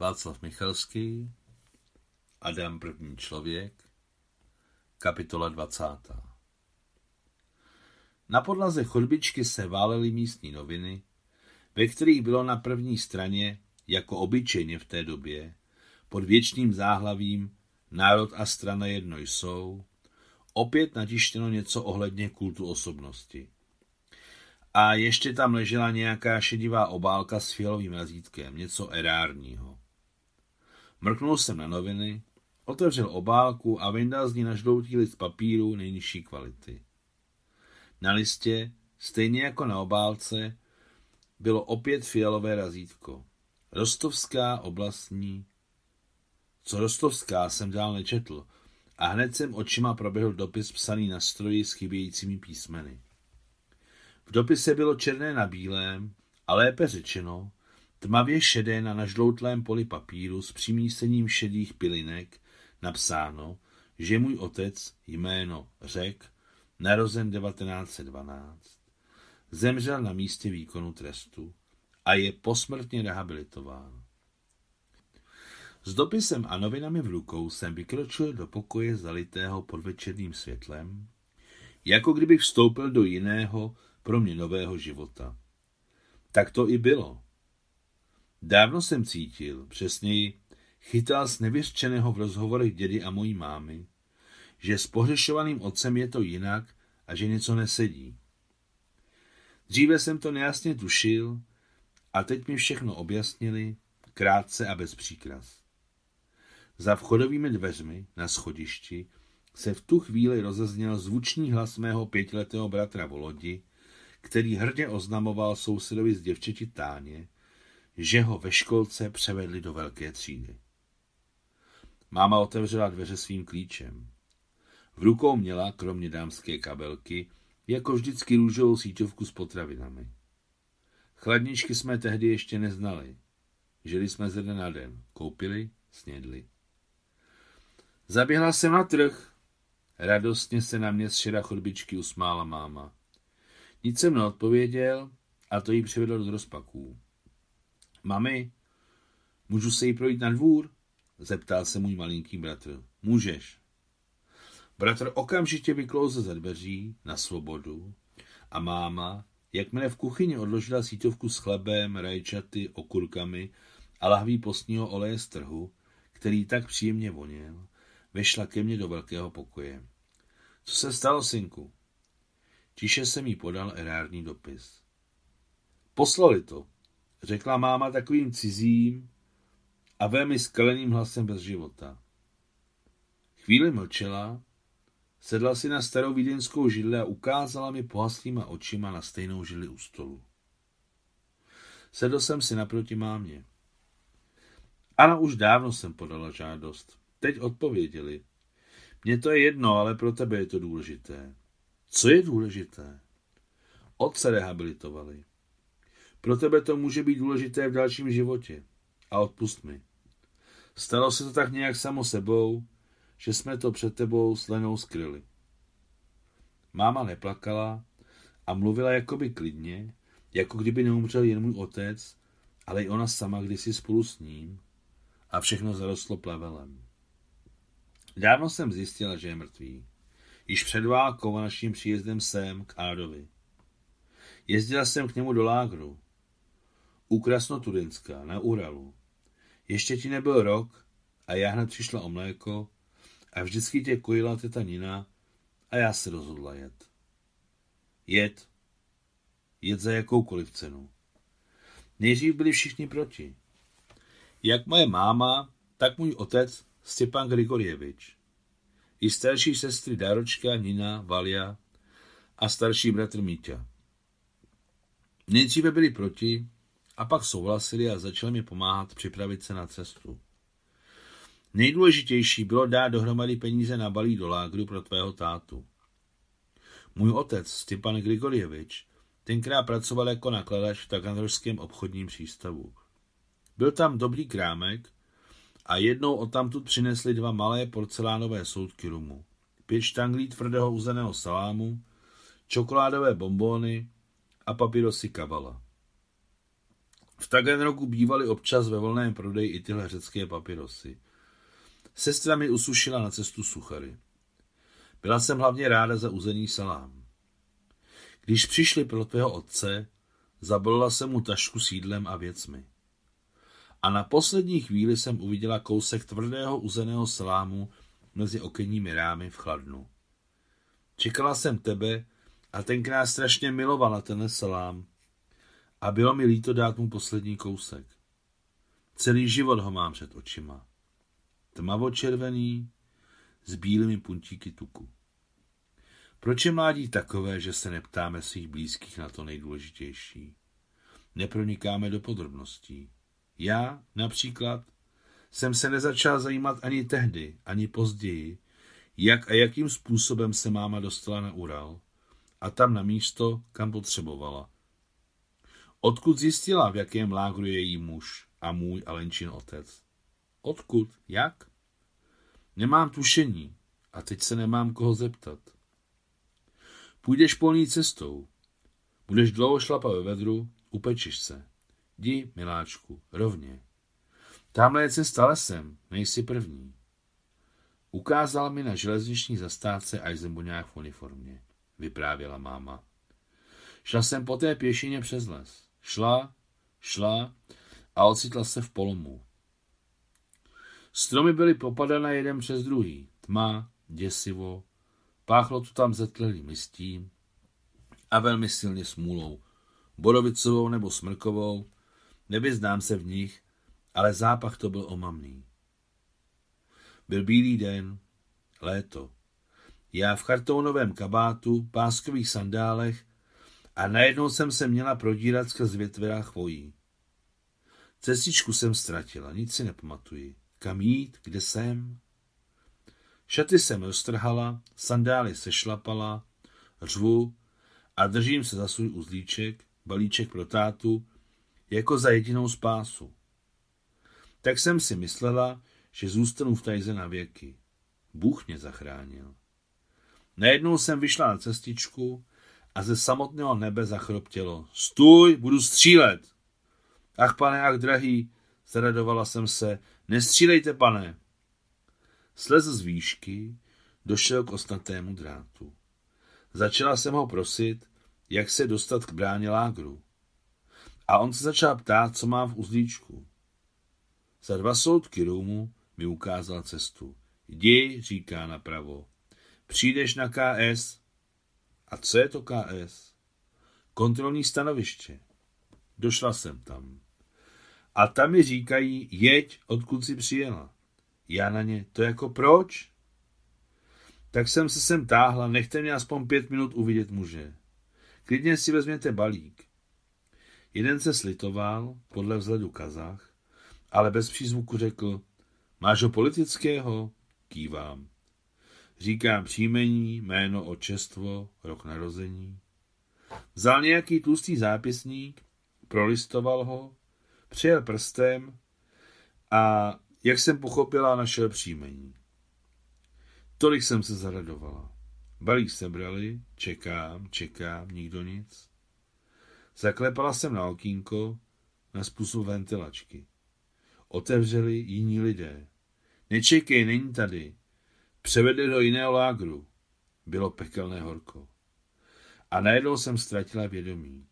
Václav Michalský, Adam první člověk, kapitola 20. Na podlaze chodbičky se válely místní noviny, ve kterých bylo na první straně, jako obyčejně v té době, pod věčným záhlavím Národ a strana jedno jsou, opět natištěno něco ohledně kultu osobnosti. A ještě tam ležela nějaká šedivá obálka s fialovým razítkem, něco erárního. Mrknul jsem na noviny, otevřel obálku a vyndal z ní nažloutý list papíru nejnižší kvality. Na listě, stejně jako na obálce, bylo opět fialové razítko. Rostovská oblastní. Co Rostovská jsem dál nečetl a hned jsem očima proběhl dopis psaný na stroji s chybějícími písmeny. V dopise bylo černé na bílém a lépe řečeno, tmavě šedé na nažloutlém poli papíru s přimísením šedých pilinek napsáno, že můj otec jméno řek, narozen 1912, zemřel na místě výkonu trestu a je posmrtně rehabilitován. S dopisem a novinami v rukou jsem vykročil do pokoje zalitého podvečerným světlem, jako kdybych vstoupil do jiného, pro mě nového života. Tak to i bylo. Dávno jsem cítil, přesněji chytal z nevyřčeného v rozhovorech dědy a mojí mámy, že s pohřešovaným otcem je to jinak a že něco nesedí. Dříve jsem to nejasně tušil a teď mi všechno objasnili, krátce a bez příkras. Za vchodovými dveřmi na schodišti se v tu chvíli rozezněl zvučný hlas mého pětiletého bratra Volodi, který hrdě oznamoval sousedovi z děvčeti Táně, že ho ve školce převedli do velké třídy. Máma otevřela dveře svým klíčem. V rukou měla, kromě dámské kabelky, jako vždycky růžovou síťovku s potravinami. Chladničky jsme tehdy ještě neznali. Žili jsme ze dne na den. Koupili, snědli. Zaběhla jsem na trh. Radostně se na mě z šera chodbičky usmála máma. Nic jsem neodpověděl a to jí přivedlo do rozpaků. Mami, můžu se jí projít na dvůr? Zeptal se můj malinký bratr. Můžeš. Bratr okamžitě vyklouzl ze dveří na svobodu a máma, jakmile v kuchyni odložila síťovku s chlebem, rajčaty, okurkami a lahví postního oleje z trhu, který tak příjemně voněl, vešla ke mně do velkého pokoje. Co se stalo, synku? Tiše jsem jí podal erární dopis. Poslali to, řekla máma takovým cizím a velmi skaleným hlasem bez života. Chvíli mlčela, sedla si na starou vídeňskou židli a ukázala mi pohaslýma očima na stejnou židli u stolu. Sedl jsem si naproti mámě. Ano, už dávno jsem podala žádost. Teď odpověděli. Mně to je jedno, ale pro tebe je to důležité. Co je důležité? Otce rehabilitovali. Pro tebe to může být důležité v dalším životě. A odpust mi. Stalo se to tak nějak samo sebou, že jsme to před tebou s Lenou skryli. Máma neplakala a mluvila jakoby klidně, jako kdyby neumřel jen můj otec, ale i ona sama kdysi spolu s ním a všechno zarostlo plevelem. Dávno jsem zjistila, že je mrtvý. Již před válkou a naším příjezdem sem k Ádovi. Jezdila jsem k němu do lágru. U Krasnoturinska, na Uralu. Ještě ti nebyl rok a já hned přišla o mléko a vždycky tě kojila teta Nina a já se rozhodla jet. Jet. Jet za jakoukoliv cenu. Nejdřív byli všichni proti. Jak moje máma, tak můj otec Stepan Grigorjevič i starší sestry Daročka, Nina, Valia a starší bratr Míťa. Nejdříve byli proti a pak souhlasili a začali mi pomáhat připravit se na cestu. Nejdůležitější bylo dát dohromady peníze na balí do lágru pro tvého tátu. Můj otec, Stepan Grigorjevič, tenkrát pracoval jako nakladač v Taganrském obchodním přístavu. Byl tam dobrý krámek a jednou odtamtud přinesli dva malé porcelánové soudky rumu, pět štanglí tvrdého uzeného salámu, čokoládové bombóny a papírosy kavala. V Taganrogu bývaly občas ve volném prodeji i tyhle řecké papirosy. Sestra mi usušila na cestu suchary. Byla jsem hlavně ráda za uzený salám. Když přišli pro tvého otce, zabalila jsem mu tašku s jídlem a věcmi. A na poslední chvíli jsem uviděla kousek tvrdého uzeného salámu mezi okenními rámy v chladnu. Čekala jsem tebe a tenkrát strašně milovala ten salám a bylo mi líto dát mu poslední kousek. Celý život ho mám před očima. Tmavočervený, s bílými puntíky tuku. Proč je mládí takové, že se neptáme svých blízkých na to nejdůležitější? Nepronikáme do podrobností. Já, například, jsem se nezačal zajímat ani tehdy, ani později, jak a jakým způsobem se máma dostala na Ural a tam na místo, kam potřebovala. Odkud zjistila, v jakém lágru je její muž a můj Alenčin otec? Odkud? Jak? Nemám tušení a teď se nemám koho zeptat. Půjdeš polní cestou. Budeš dlouho šlapat ve vedru, upečeš se. Jdi, miláčku, rovně. Tamhle je cesta lesem, nejsi první. Ukázal mi na železniční zastávce Eisenbuňák v uniformě, vyprávěla máma. Šla jsem po té pěšině přes les. Šla, šla a ocitla se v polomu. Stromy byly popadané jeden přes druhý. Tma, děsivo, páchlo tu tam zetlelým listím a velmi silně smůlou. Borovicovou nebo smrkovou, nevyznám se v nich, ale zápach to byl omamný. Byl bílý den, léto. Já v chartounovém kabátu, páskových sandálech a najednou jsem se měla prodírat skrz větve chvojí. Cestičku jsem ztratila, nic si nepamatuji. Kam jít, kde jsem? Šaty jsem roztrhala, sandály sešlapala, řvu a držím se za svůj uzlíček, balíček pro tátu, jako za jedinou spásu. Tak jsem si myslela, že zůstanu v tajze na věky. Bůh mě zachránil. Najednou jsem vyšla na cestičku a ze samotného nebe zachroptělo. Stůj, budu střílet! Ach, pane, ach, drahý, zaradovala jsem se. Nestřílejte, pane! Slez z výšky, došel k osnatému drátu. Začala jsem ho prosit, jak se dostat k bráně lágru. A on se začal ptát, co mám v uzlíčku. Za dva soudky růmu mi ukázal cestu. Jdi, říká napravo. Přijdeš na KS. A co je to KS? Kontrolní stanoviště. Došla jsem tam. A tam mi říkají, jeď, odkud si přijela. Já na ně, to jako proč? Tak jsem se sem táhla, nechte mě aspoň pět minut uvidět muže. Klidně si vezměte balík. Jeden se slitoval, podle vzhledu kazach, ale bez přízvuku řekl, máš ho politického? Kývám. Říkám příjmení, jméno, očestvo, rok narození. Vzal nějaký tlustý zápisník, prolistoval ho, přijel prstem a, jak jsem pochopila, našel příjmení. Tolik jsem se zaradovala. Balík sebrali, čekám, čekám, nikdo nic. Zaklepala jsem na okýnko na způsob ventilačky. Otevřeli jiní lidé. Nečekej, není tady. Převedli do jiného lágru. Bylo pekelné horko. A najednou jsem ztratila vědomí.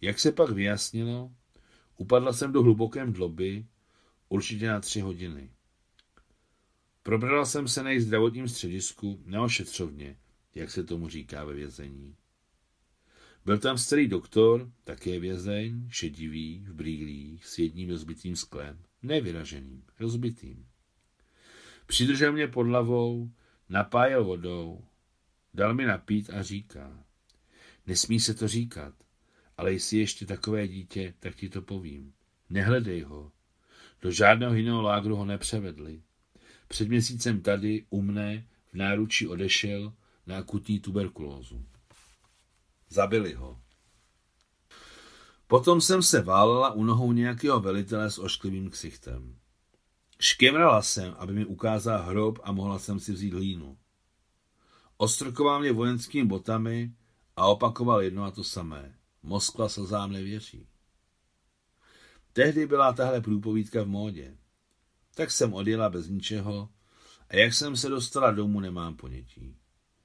Jak se pak vyjasnilo, upadla jsem do hluboké dloby, určitě na tři hodiny. Probrala jsem se na zdravotním středisku, neošetřovně, jak se tomu říká ve vězení. Byl tam starý doktor, také vězeň, šedivý, v brýlích, s jedním rozbitým sklem, nevyraženým, rozbitým. Přidržel mě pod hlavou, napájel vodou, dal mi napít a říká, nesmí se to říkat, ale jestli ještě takové dítě, tak ti to povím. Nehledej ho. Do žádného jiného lágru ho nepřevedli. Před měsícem tady, u mne, v náručí odešel na akutní tuberkulózu. Zabili ho. Potom jsem se válela u nohou nějakého velitele s ošklivým ksichtem. Škemrala jsem, aby mi ukázal hrob a mohla jsem si vzít hlínu. Ostrkoval mě vojenskými botami a opakoval jedno a to samé. Moskva slzám nevěří. Tehdy byla tahle průpovídka v módě. Tak jsem odjela bez ničeho a jak jsem se dostala domů, nemám ponětí.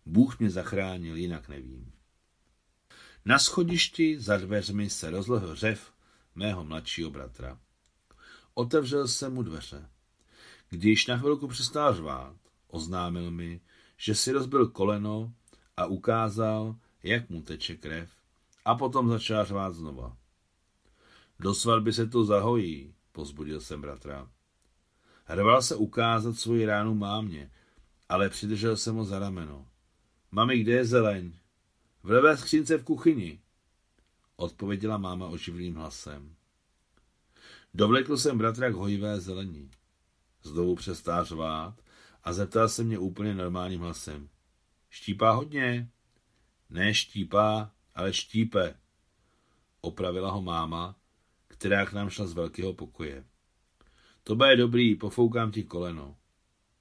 Bůh mě zachránil, jinak nevím. Na schodišti za dveřmi se rozlehl řev mého mladšího bratra. Otevřel jsem mu dveře. Když na chvilku přestál řvát, oznámil mi, že si rozbil koleno a ukázal, jak mu teče krev a potom začal řvát znova. Do svatby se to zahojí, pozbudil jsem bratra. Hrval se ukázat svoji ránu mámě, ale přidržel jsem ho za rameno. Mami, kde je zeleň? V levé skřínce v kuchyni, odpověděla máma oživlým hlasem. Dovlekl jsem bratra k hojivé zelení. Znovu přestál řvát a zeptal se mě úplně normálním hlasem. Štípá hodně? Ne štípá, ale štípe. Opravila ho máma, která k nám šla z velkého pokoje. To bude dobrý, pofoukám ti koleno.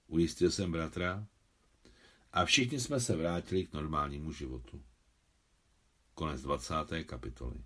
Ujistil jsem bratra a všichni jsme se vrátili k normálnímu životu. Konec 20. kapitoly.